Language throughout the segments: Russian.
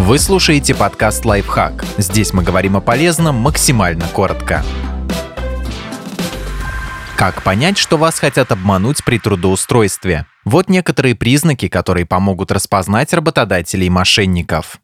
Вы слушаете подкаст «Лайфхак». Здесь мы говорим о полезном максимально коротко. Как понять, что вас хотят обмануть при трудоустройстве? Вот некоторые признаки, которые помогут распознать работодателей и мошенников.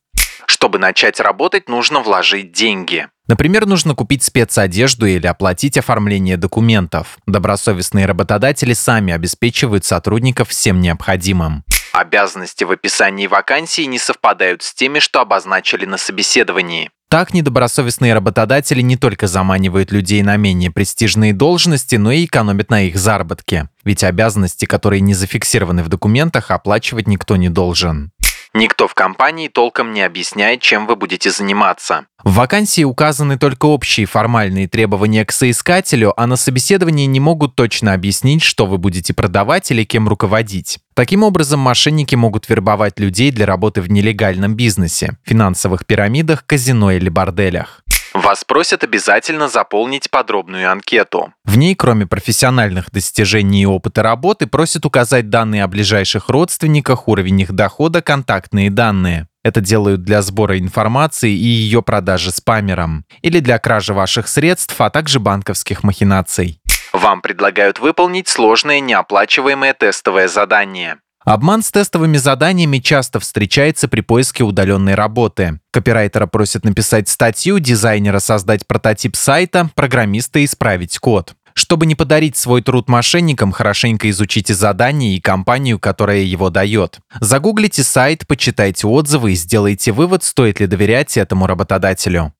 Чтобы начать работать, нужно вложить деньги. Например, нужно купить спецодежду или оплатить оформление документов. Добросовестные работодатели сами обеспечивают сотрудников всем необходимым. Обязанности в описании вакансии не совпадают с теми, что обозначили на собеседовании. Так недобросовестные работодатели не только заманивают людей на менее престижные должности, но и экономят на их заработке. Ведь обязанности, которые не зафиксированы в документах, оплачивать никто не должен. Никто в компании толком не объясняет, чем вы будете заниматься. В вакансии указаны только общие формальные требования к соискателю, а на собеседовании не могут точно объяснить, что вы будете продавать или кем руководить. Таким образом, мошенники могут вербовать людей для работы в нелегальном бизнесе, финансовых пирамидах, казино или борделях. Вас просят обязательно заполнить подробную анкету. В ней, кроме профессиональных достижений и опыта работы, просят указать данные о ближайших родственниках, уровень их дохода, контактные данные. Это делают для сбора информации и ее продажи спамерам. Или для кражи ваших средств, а также банковских махинаций. Вам предлагают выполнить сложное неоплачиваемое тестовое задание. Обман с тестовыми заданиями часто встречается при поиске удаленной работы. Копирайтера просят написать статью, дизайнера создать прототип сайта, программиста исправить код. Чтобы не подарить свой труд мошенникам, хорошенько изучите задание и компанию, которая его дает. Загуглите сайт, почитайте отзывы и сделайте вывод, стоит ли доверять этому работодателю.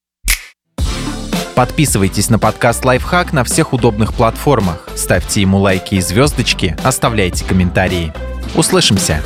Подписывайтесь на подкаст «Лайфхак» на всех удобных платформах, ставьте ему лайки и звездочки, оставляйте комментарии. Услышимся!